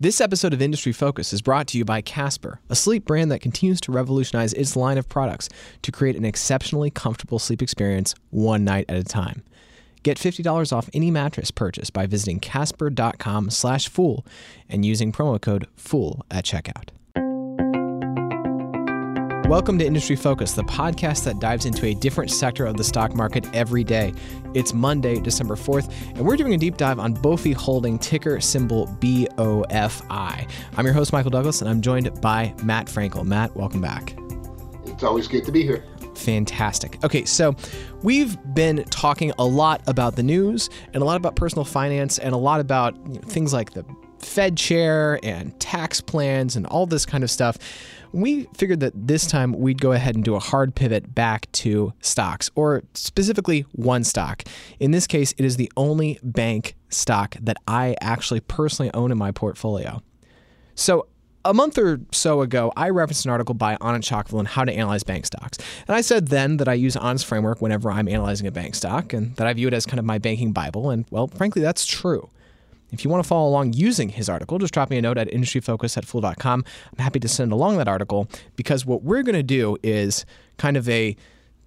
This episode of Industry Focus is brought to you by Casper, a sleep brand that continues to revolutionize its line of products to create an exceptionally comfortable sleep experience one night at a time. Get $50 off any mattress purchase by visiting casper.com slash fool and using promo code FOOL at checkout. Welcome to Industry Focus, the podcast that dives into a different sector of the stock market every day. It's Monday, December 4th, and we're doing a deep dive on BOFI Holding, ticker symbol BOFI. I'm your host, Michael Douglass, and I'm joined by Matt Frankel. Matt, welcome back. It's always good to be here. Fantastic. Okay, so we've been talking a lot about the news and a lot about personal finance and a lot about you know, things like the Fed chair and tax plans and all this kind of stuff we figured that this time we'd go ahead and do a hard pivot back to stocks, or specifically one stock. In this case, it is the only bank stock that I actually personally own in my portfolio. So, a month or so ago, I referenced an article by Anand Chokkavelu on how to analyze bank stocks. And I said then that I use Anand's framework whenever I'm analyzing a bank stock and that I view it as kind of my banking Bible. And well, frankly, that's true. If you want to follow along using his article, just drop me a note at industryfocus at fool.com. I'm happy to send along that article because what we're going to do is kind of a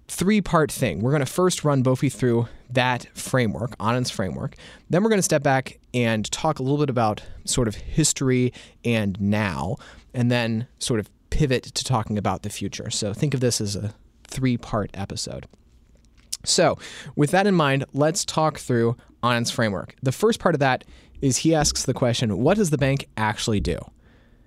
three part thing. We're going to first run BOFI through that framework, Anand's framework. Then we're going to step back and talk a little bit about sort of history and now, and then sort of pivot to talking about the future. So think of this as a three part episode. So, with that in mind, let's talk through Anand's framework. The first part of that is he asks the question what does the bank actually do?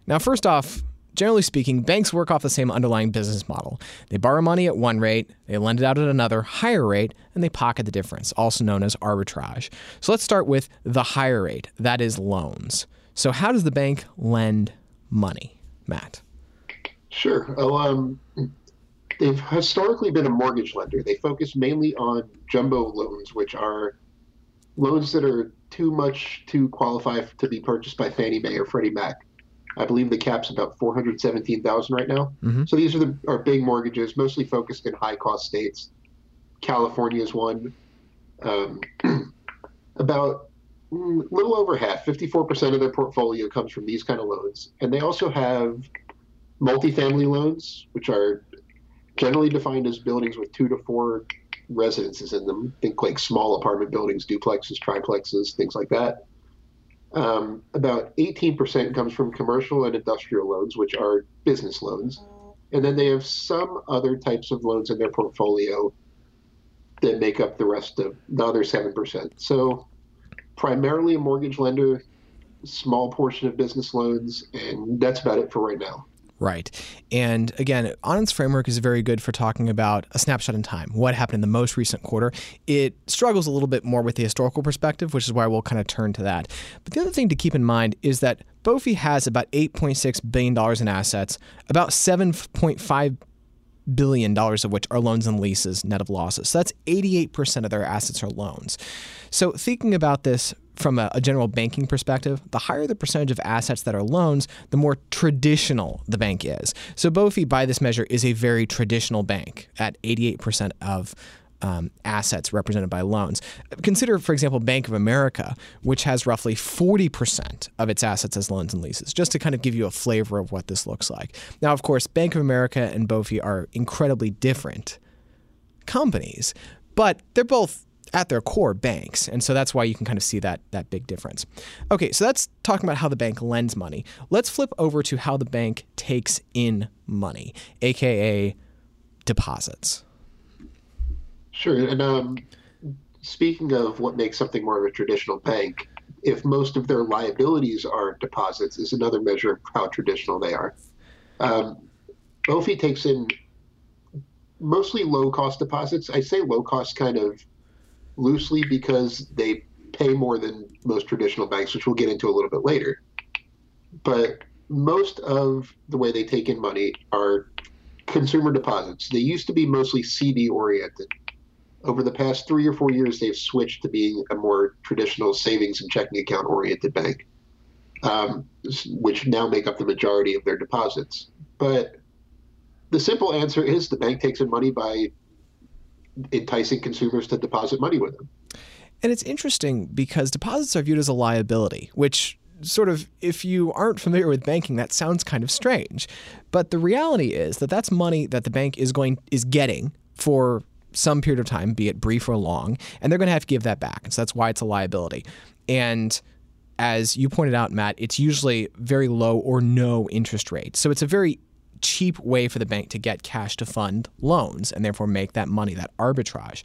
Now, first off, generally speaking, banks work off the same underlying business model. They borrow money at one rate, they lend it out at another higher rate, and they pocket the difference, also known as arbitrage. So let's start with the higher rate that is, loans. So, how does the bank lend money, Matt? Sure. Oh, um, they've historically been a mortgage lender. They focus mainly on jumbo loans, which are loans that are too much to qualify to be purchased by Fannie Mae or Freddie Mac. I believe the cap's about four hundred seventeen thousand right now. Mm-hmm. So these are the are big mortgages, mostly focused in high cost states. California is one. Um, about a mm, little over half, fifty four percent of their portfolio comes from these kind of loans, and they also have multifamily loans, which are generally defined as buildings with two to four residences in them. Think like small apartment buildings, duplexes, triplexes, things like that. Um, about 18% comes from commercial and industrial loans, which are business loans. And then they have some other types of loans in their portfolio that make up the rest of the other 7%. So, primarily a mortgage lender, small portion of business loans, and that's about it for right now. Right. And again, Anand's framework is very good for talking about a snapshot in time, what happened in the most recent quarter. It struggles a little bit more with the historical perspective, which is why we'll kind of turn to that. But the other thing to keep in mind is that BOFI has about $8.6 billion in assets, about 7.5 billion dollars of which are loans and leases net of losses. So that's 88% of their assets are loans. So thinking about this from a, a, general banking perspective, the higher the percentage of assets that are loans, the more traditional the bank is. So BOFI, by this measure, is a very traditional bank at 88% of um, assets represented by loans. Consider, for example, Bank of America, which has roughly 40% of its assets as loans and leases, just to kind of give you a flavor of what this looks like. Now, of course, Bank of America and BOFI are incredibly different companies, but they're both at their core banks. And so that's why you can kind of see that that big difference. Okay, so that's talking about how the bank lends money. Let's flip over to how the bank takes in money, aka deposits. Sure. And um, speaking of what makes something more of a traditional bank, if most of their liabilities are deposits, is another measure of how traditional they are. Um, BOFI takes in mostly low cost deposits. I say low cost kind of loosely because they pay more than most traditional banks, which we'll get into a little bit later. But most of the way they take in money are consumer deposits. They used to be mostly CD oriented. Over the past three or four years, they've switched to being a more traditional savings and checking account oriented bank, um, which now make up the majority of their deposits. But the simple answer is the bank takes in money by enticing consumers to deposit money with them. And it's interesting because deposits are viewed as a liability, which sort of, if you aren't familiar with banking, that sounds kind of strange. But the reality is that that's money that the bank is going is getting for some period of time, be it brief or long, and they're going to have to give that back. So that's why it's a liability. And as you pointed out, Matt, it's usually very low or no interest rate. So it's a very cheap way for the bank to get cash to fund loans and therefore make that money, that arbitrage.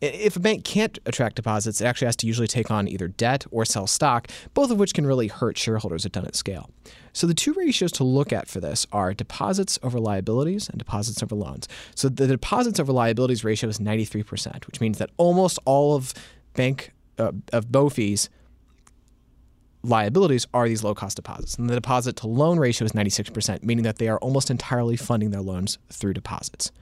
If a bank can't attract deposits, it actually has to usually take on either debt or sell stock, both of which can really hurt shareholders at done at scale. So the two ratios to look at for this are deposits over liabilities and deposits over loans. So the deposits over liabilities ratio is 93%, which means that almost all of bank uh, of BOFI's liabilities are these low cost deposits. And the deposit to loan ratio is 96%, meaning that they are almost entirely funding their loans through deposits.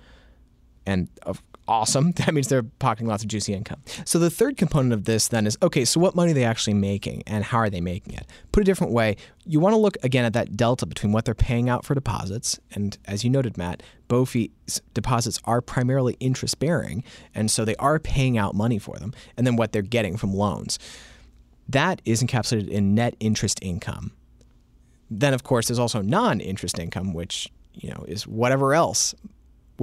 And of awesome. That means they're pocketing lots of juicy income. So the third component of this then is okay, so what money are they actually making and how are they making it? Put a different way, you want to look again at that delta between what they're paying out for deposits. And as you noted, Matt, BOFI's deposits are primarily interest bearing. And so they are paying out money for them. And then what they're getting from loans. That is encapsulated in net interest income. Then, of course, there's also non interest income, which you know is whatever else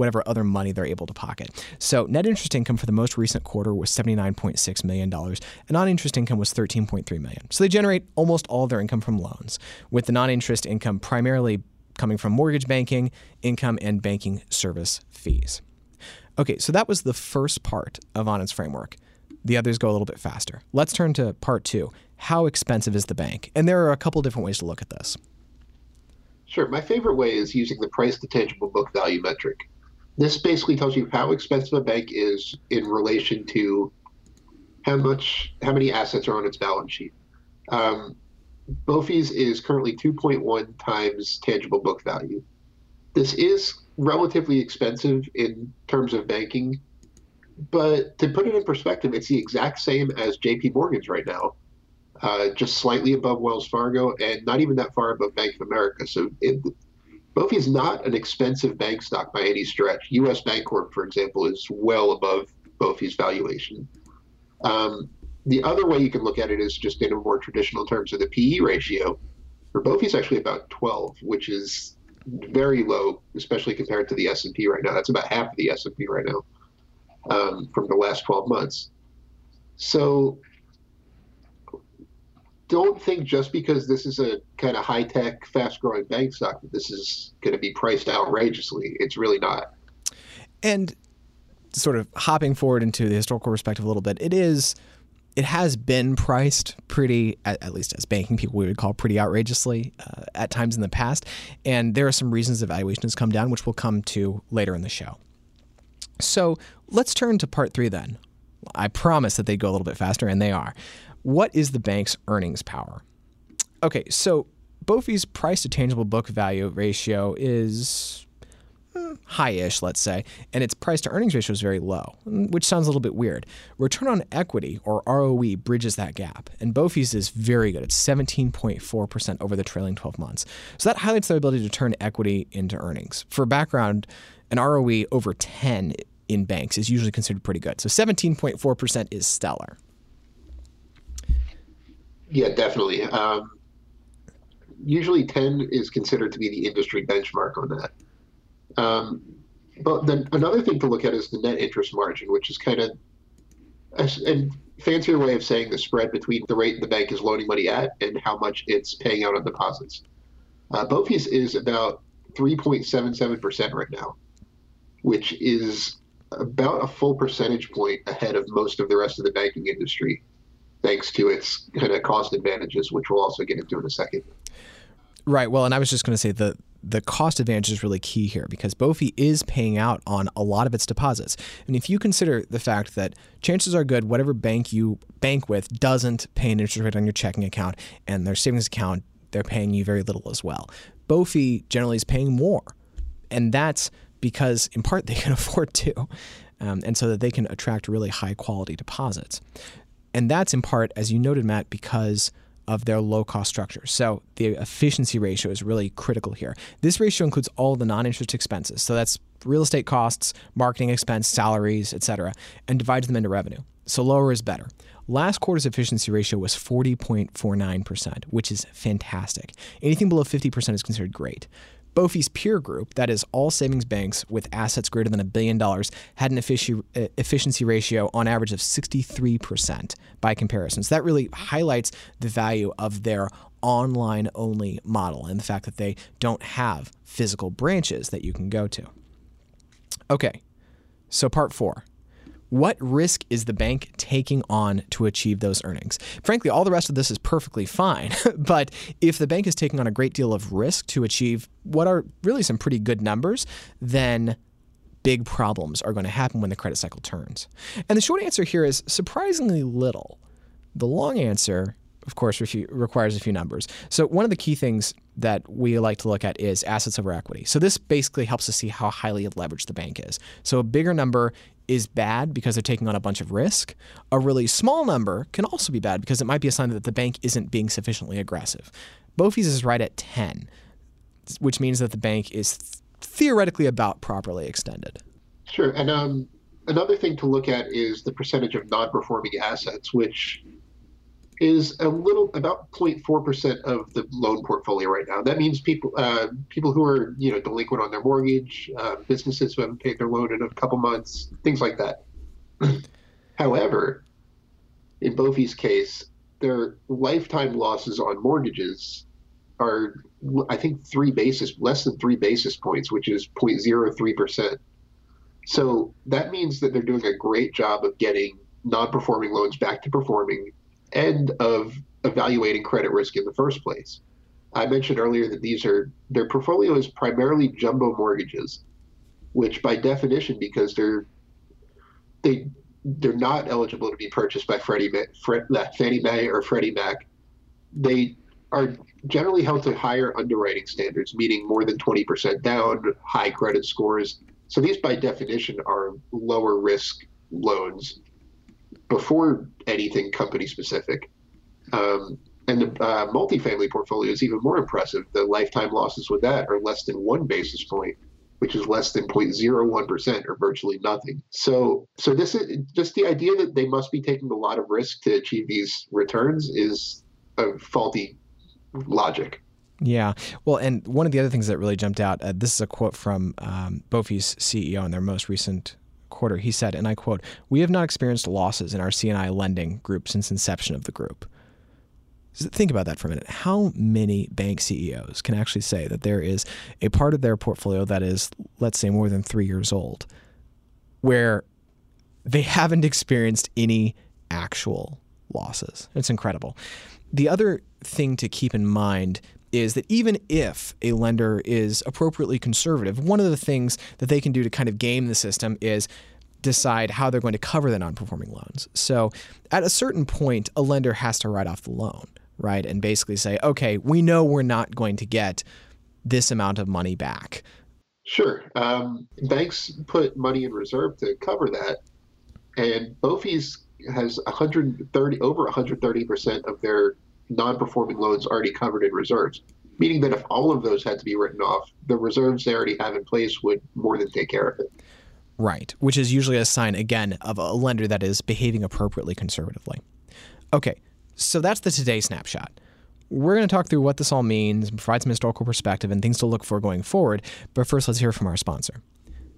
whatever other money they're able to pocket. So net interest income for the most recent quarter was $79.6 million, and non-interest income was 13.3 million. So they generate almost all their income from loans, with the non-interest income primarily coming from mortgage banking, income, and banking service fees. Okay, so that was the first part of Anand's framework. The others go a little bit faster. Let's turn to part two. How expensive is the bank? And there are a couple different ways to look at this. Sure. My favorite way is using the price to tangible book value metric. This basically tells you how expensive a bank is in relation to how much, how many assets are on its balance sheet. Um, BOFI's is currently 2.1 times tangible book value. This is relatively expensive in terms of banking, but to put it in perspective, it's the exact same as JP Morgan's right now, uh, just slightly above Wells Fargo and not even that far above Bank of America. So it, BOFI is not an expensive bank stock by any stretch. U.S. Bancorp, for example, is well above BOFI's valuation. Um, the other way you can look at it is just in a more traditional terms of the PE ratio. For BOFI is actually about 12, which is very low, especially compared to the S&P right now. That's about half of the S&P right now um, from the last 12 months. So don't think just because this is a kind of high tech, fast growing bank stock that this is going to be priced outrageously. It's really not. And sort of hopping forward into the historical perspective a little bit, it is. It has been priced pretty, at, least as banking people we would call pretty outrageously uh, at times in the past. And there are some reasons the valuation has come down, which we'll come to later in the show. So let's turn to part three then. I promise that they go a little bit faster, and they are. What is the bank's earnings power? Okay, so BOFI's price to tangible book value ratio is hmm, high-ish, let's say, and its price to earnings ratio is very low, which sounds a little bit weird. Return on equity or ROE bridges that gap, and BOFI's is very good. It's 17.4% over the trailing 12 months. So that highlights their ability to turn equity into earnings. For background, an ROE over 10 in banks is usually considered pretty good. So 17.4% is stellar. Yeah, definitely. Um, usually 10 is considered to be the industry benchmark on that. Um, but then another thing to look at is the net interest margin, which is kind of a, a fancier way of saying the spread between the rate the bank is loaning money at and how much it's paying out on deposits. Uh, is about 3.77% right now, which is about a full percentage point ahead of most of the rest of the banking industry thanks to its kind of cost advantages, which we'll also get into in a second. Right. Well, and I was just going to say the the cost advantage is really key here because BOFI is paying out on a lot of its deposits. And if you consider the fact that chances are good whatever bank you bank with doesn't pay an interest rate on your checking account and their savings account, they're paying you very little as well. BOFI generally is paying more. And that's because in part they can afford to. Um, and so that they can attract really high quality deposits. And that's in part, as you noted, Matt, because of their low cost structure. So the efficiency ratio is really critical here. This ratio includes all the non interest expenses. So that's real estate costs, marketing expense, salaries, etc., and divides them into revenue. So lower is better. Last quarter's efficiency ratio was 40.49%, which is fantastic. Anything below 50% is considered great. BOFI's peer group, that is all savings banks with assets greater than a billion dollars, had an uh, efficiency ratio on average of 63% by comparison. So that really highlights the value of their online only model and the fact that they don't have physical branches that you can go to. Okay, so part four what risk is the bank taking on to achieve those earnings? Frankly, all the rest of this is perfectly fine. but if the bank is taking on a great deal of risk to achieve what are really some pretty good numbers, then big problems are going to happen when the credit cycle turns. And the short answer here is surprisingly little. The long answer of course, requires a few numbers. So, one of the key things that we like to look at is assets over equity. So, this basically helps us see how highly leveraged the bank is. So, a bigger number is bad because they're taking on a bunch of risk. A really small number can also be bad because it might be a sign that the bank isn't being sufficiently aggressive. BOFI's is right at 10, which means that the bank is theoretically about properly extended. Sure. And um, another thing to look at is the percentage of non performing assets, which is a little about 0.4% of the loan portfolio right now. That means people uh, people who are you know delinquent on their mortgage, uh, businesses who haven't paid their loan in a couple months, things like that. However, in BOFI's case, their lifetime losses on mortgages are I think three basis less than three basis points, which is 0.03 percent. So that means that they're doing a great job of getting non-performing loans back to performing end of evaluating credit risk in the first place. I mentioned earlier that these are their portfolio is primarily jumbo mortgages, which by definition, because they're they they're not eligible to be purchased by Freddie Fred, uh, Fannie Mae or Freddie Mac, they are generally held to higher underwriting standards, meaning more than 20% down, high credit scores. So these, by definition, are lower risk loans before anything company specific. Um, and the uh, multifamily portfolio is even more impressive. The lifetime losses with that are less than one basis point, which is less than 0.01% or virtually nothing. So, so this is just the idea that they must be taking a lot of risk to achieve these returns is a faulty logic. Yeah. Well, and one of the other things that really jumped out, uh, this is a quote from um, BOFI's CEO in their most recent quarter, he said, and I quote, We have not experienced losses in our C&I lending group since inception of the group. Think about that for a minute. How many bank CEOs can actually say that there is a part of their portfolio that is, let's say, more than three years old, where they haven't experienced any actual losses? It's incredible. The other thing to keep in mind is that even if a lender is appropriately conservative, one of the things that they can do to kind of game the system is decide how they're going to cover the non-performing loans. So at a certain point, a lender has to write off the loan, right? And basically say, okay, we know we're not going to get this amount of money back. Sure. Um, banks put money in reserve to cover that. And BOFI's has 130 over 130 percent of their non-performing loans already covered in reserves, meaning that if all of those had to be written off, the reserves they already have in place would more than take care of it. Right, which is usually a sign, again, of a lender that is behaving appropriately conservatively. Okay, so that's the today snapshot. We're going to talk through what this all means, provide some historical perspective, and things to look for going forward. But first, let's hear from our sponsor.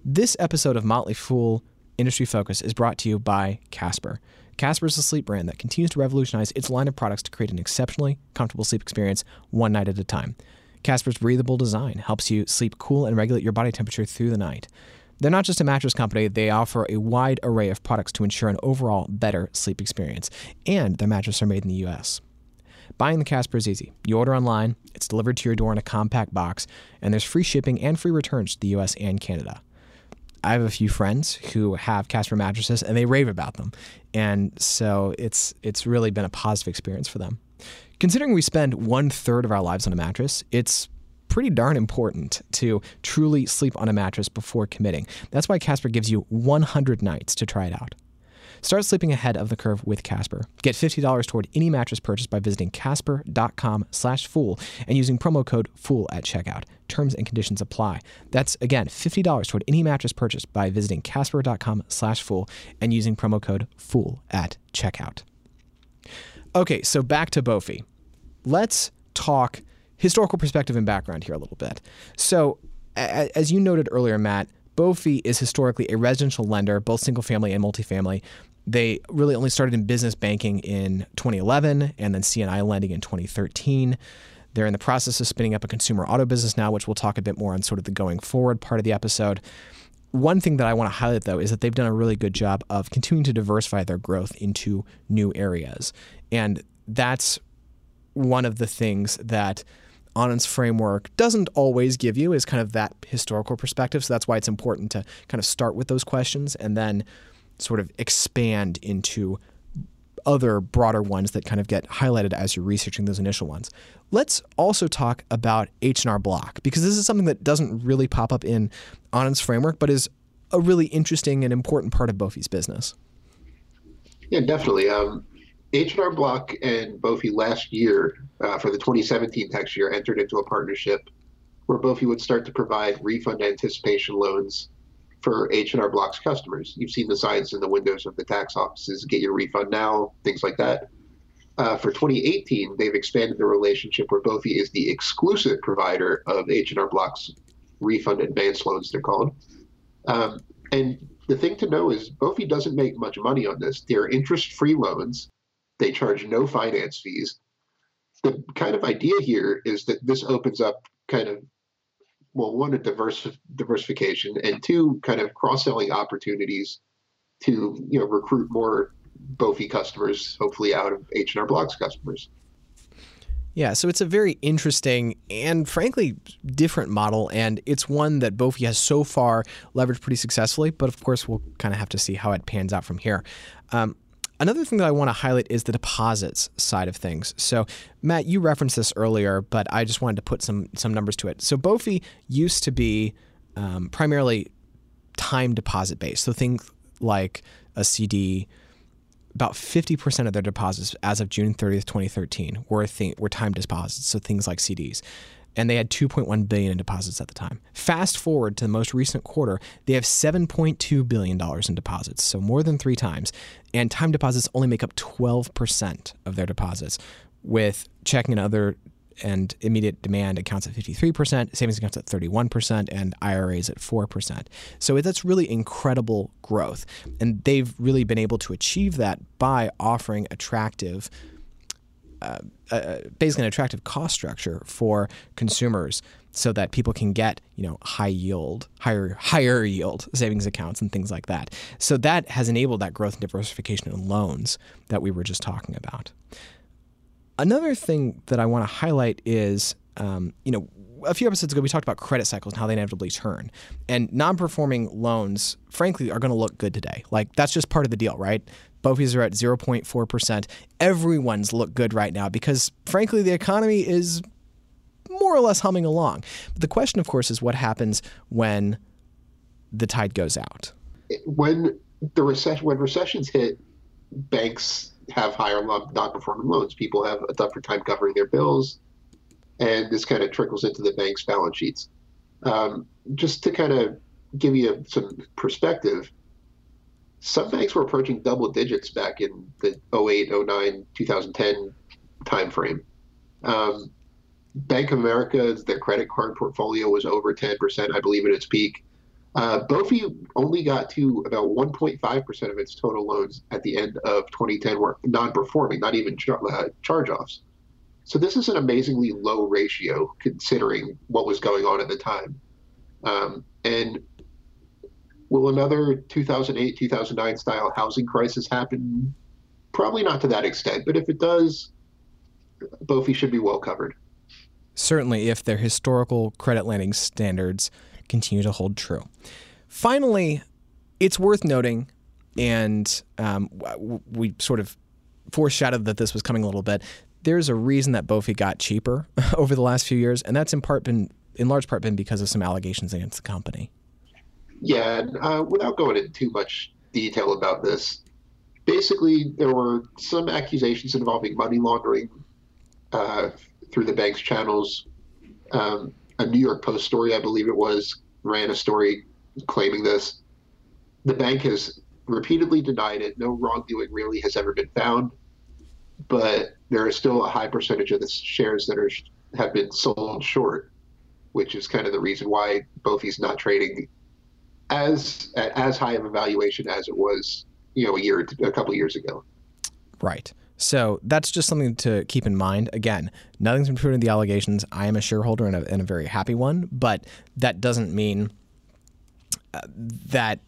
This episode of Motley Fool Industry Focus is brought to you by Casper. Casper is a sleep brand that continues to revolutionize its line of products to create an exceptionally comfortable sleep experience one night at a time. Casper's breathable design helps you sleep cool and regulate your body temperature through the night. They're not just a mattress company, they offer a wide array of products to ensure an overall better sleep experience. And their mattresses are made in the US. Buying the Casper is easy. You order online, it's delivered to your door in a compact box, and there's free shipping and free returns to the US and Canada. I have a few friends who have Casper mattresses and they rave about them. And so it's it's really been a positive experience for them. Considering we spend one third of our lives on a mattress, it's pretty darn important to truly sleep on a mattress before committing. That's why Casper gives you 100 nights to try it out. Start sleeping ahead of the curve with Casper. Get $50 toward any mattress purchase by visiting casper.com slash fool and using promo code FOOL at checkout. Terms and conditions apply. That's, again, $50 toward any mattress purchase by visiting casper.com slash fool and using promo code FOOL at checkout. Okay, so back to BOFI. Let's talk historical perspective and background here a little bit. So, as you noted earlier, Matt, BOFI is historically a residential lender, both single family and multifamily. They really only started in business banking in 2011 and then C&I lending in 2013. They're in the process of spinning up a consumer auto business now, which we'll talk a bit more on sort of the going forward part of the episode. One thing that I want to highlight, though, is that they've done a really good job of continuing to diversify their growth into new areas. And that's one of the things that Anand's framework doesn't always give you is kind of that historical perspective. So that's why it's important to kind of start with those questions and then sort of expand into other broader ones that kind of get highlighted as you're researching those initial ones. Let's also talk about H&R Block because this is something that doesn't really pop up in Anand's framework, but is a really interesting and important part of BOFI's business. Yeah, definitely. Um, H&R Block and BOFI last year, uh, for the 2017 tax year, entered into a partnership where BOFI would start to provide refund anticipation loans for H&R Block's customers. You've seen the signs in the windows of the tax offices, get your refund now, things like that. Uh, for 2018, they've expanded the relationship where BOFI is the exclusive provider of H&R Block's refund advance loans, they're called. Um, and the thing to know is BOFI doesn't make much money on this. They're interest-free loans. They charge no finance fees. The kind of idea here is that this opens up kind of well, one, a diverse, diversification, and two, kind of cross-selling opportunities to you know recruit more BOFI customers, hopefully out of H&R Block's customers. Yeah, so it's a very interesting and frankly different model, and it's one that BOFI has so far leveraged pretty successfully. But of course, we'll kind of have to see how it pans out from here. Um, Another thing that I want to highlight is the deposits side of things. So, Matt, you referenced this earlier, but I just wanted to put some some numbers to it. So, BOFI used to be um, primarily time deposit based. So, things like a CD, about 50% of their deposits as of June 30th, 2013 were, th- were time deposits, so things like CDs and they had 2.1 billion in deposits at the time. Fast forward to the most recent quarter, they have 7.2 billion dollars in deposits, so more than 3 times. And time deposits only make up 12% of their deposits, with checking and other and immediate demand accounts at 53%, savings accounts at 31%, and IRAs at 4%. So that's really incredible growth. And they've really been able to achieve that by offering attractive uh, uh, basically an attractive cost structure for consumers so that people can get you know high yield higher higher yield savings accounts and things like that. So that has enabled that growth and diversification in loans that we were just talking about. Another thing that i want to highlight is um, you know a few episodes ago we talked about credit cycles and how they inevitably turn. And non-performing loans frankly are going to look good today. Like that's just part of the deal right BOFIs are at 0.4%. Everyone's look good right now because, frankly, the economy is more or less humming along. But the question, of course, is what happens when the tide goes out? When the recession, when recessions hit, banks have higher non-performing loans. People have a tougher time covering their bills, and this kind of trickles into the bank's balance sheets. Um, just to kind of give you some perspective, some banks were approaching double digits back in the 08, 09, 2010 timeframe. Um, Bank of America, their credit card portfolio was over 10%, I believe, at its peak. Uh, BOFI only got to about 1.5% of its total loans at the end of 2010 were non-performing, not even char- uh, charge-offs. So this is an amazingly low ratio considering what was going on at the time. Um, and Will another 2008, 2009 style housing crisis happen? Probably not to that extent, but if it does, BOFI should be well covered. Certainly, if their historical credit lending standards continue to hold true. Finally, it's worth noting, and um, we sort of foreshadowed that this was coming a little bit. There's a reason that BOFI got cheaper over the last few years, and that's in part been, in large part, been because of some allegations against the company. Yeah, uh, without going into too much detail about this, basically there were some accusations involving money laundering uh, through the bank's channels. Um, a New York Post story, I believe it was, ran a story claiming this. The bank has repeatedly denied it. No wrongdoing really has ever been found. but there is still a high percentage of the shares that are have been sold short, which is kind of the reason why BOFI's not trading as as high of a valuation as it was, you know, a year a couple of years ago. Right. So that's just something to keep in mind. Again, nothing's been proven in the allegations. I am a shareholder and a, and a very happy one, but that doesn't mean uh, that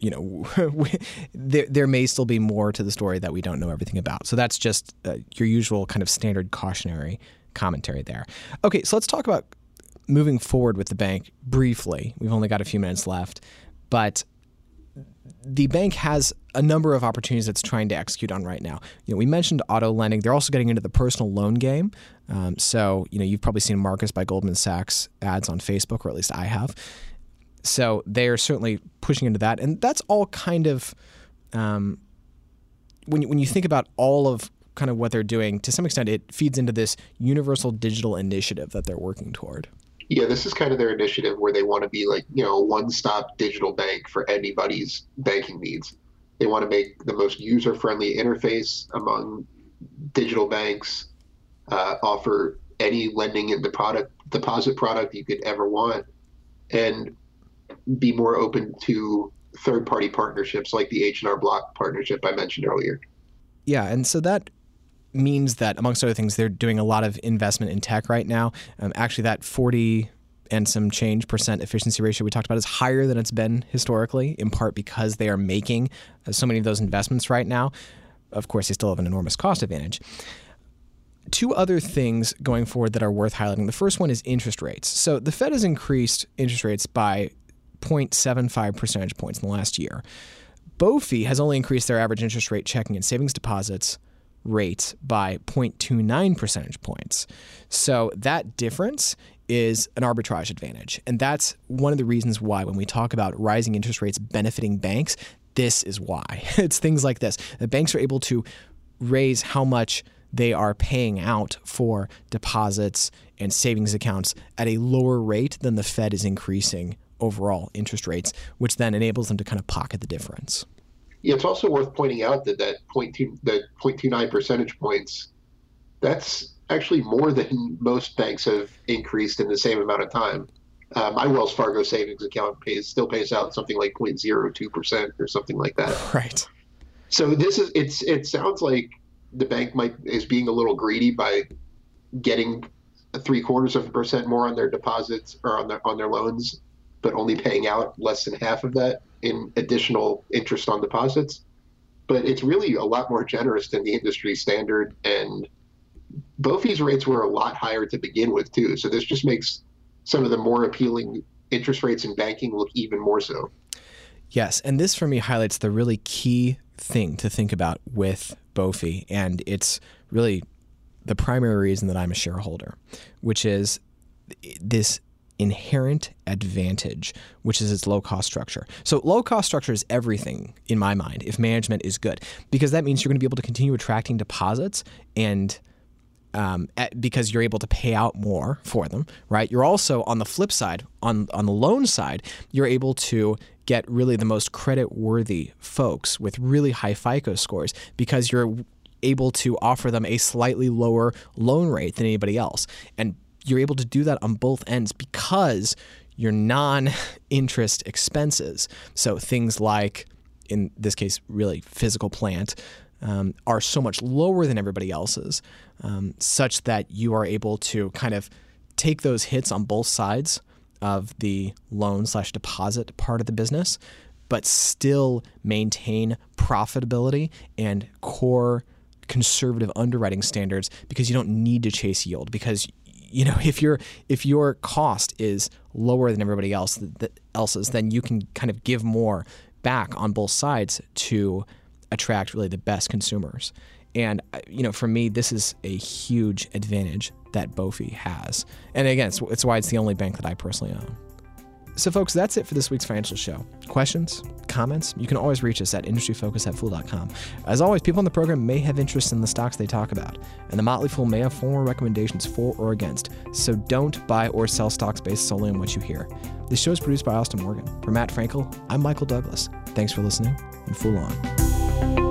you know there there may still be more to the story that we don't know everything about. So that's just uh, your usual kind of standard cautionary commentary there. Okay, so let's talk about moving forward with the bank briefly. We've only got a few minutes left, but the bank has a number of opportunities it's trying to execute on right now. You know, we mentioned auto lending. They're also getting into the personal loan game. Um, so, you know, you've probably seen Marcus by Goldman Sachs ads on Facebook, or at least I have. So they are certainly pushing into that, and that's all kind of um, when you, when you think about all of kind of what they're doing. To some extent, it feeds into this universal digital initiative that they're working toward. Yeah, this is kind of their initiative where they want to be like, you know, a one stop digital bank for anybody's banking needs. They want to make the most user friendly interface among digital banks, uh, offer any lending in the product deposit product you could ever want, and be more open to third party partnerships like the H&R Block partnership I mentioned earlier. Yeah, and so that means that, amongst other things, they're doing a lot of investment in tech right now. Um, actually, that 40 and some change percent efficiency ratio we talked about is higher than it's been historically, in part because they are making uh, so many of those investments right now. Of course, they still have an enormous cost advantage. Two other things going forward that are worth highlighting. The first one is interest rates. So the Fed has increased interest rates by 0.75 percentage points in the last year. BOFI has only increased their average interest rate checking and savings deposits rate by 0.29 percentage points. So that difference is an arbitrage advantage. And that's one of the reasons why, when we talk about rising interest rates benefiting banks, this is why. it's things like this. The banks are able to raise how much they are paying out for deposits and savings accounts at a lower rate than the Fed is increasing overall interest rates, which then enables them to kind of pocket the difference. Yeah, it's also worth pointing out that that 0.2, that 0.29 percentage points, that's actually more than most banks have increased in the same amount of time. Uh, my Wells Fargo savings account pays still pays out something like 0.02 percent or something like that. Right. So this is it's it sounds like the bank might is being a little greedy by getting three quarters of a percent more on their deposits or on their on their loans, but only paying out less than half of that in additional interest on deposits. But it's really a lot more generous than the industry standard. And BOFI's rates were a lot higher to begin with, too. So this just makes some of the more appealing interest rates in banking look even more so. Yes. And this for me highlights the really key thing to think about with BOFI. And it's really the primary reason that I'm a shareholder, which is this inherent advantage, which is its low cost structure. So, low cost structure is everything in my mind if management is good, because that means you're going to be able to continue attracting deposits and um, at, because you're able to pay out more for them, right? You're also on the flip side, on on the loan side, you're able to get really the most credit worthy folks with really high FICO scores because you're able to offer them a slightly lower loan rate than anybody else. And you're able to do that on both ends because your non interest expenses, so things like, in this case, really physical plant, um, are so much lower than everybody else's, um, such that you are able to kind of take those hits on both sides of the loan slash deposit part of the business, but still maintain profitability and core conservative underwriting standards because you don't need to chase yield because you know if your if your cost is lower than everybody else else's, then you can kind of give more back on both sides to attract really the best consumers. And uh, you know, for me, this is a huge advantage that BOFI has. And again, it's, it's why it's the only bank that I personally own. So, folks, that's it for this week's financial show. Questions, comments, you can always reach us at industryfocus at fool.com. As always, people on the program may have interest in the stocks they talk about, and the Motley Fool may have formal recommendations for or against, so don't buy or sell stocks based solely on what you hear. This show is produced by Austin Morgan. For Matt Frankel, I'm Michael Douglass. Thanks for listening, and Fool on.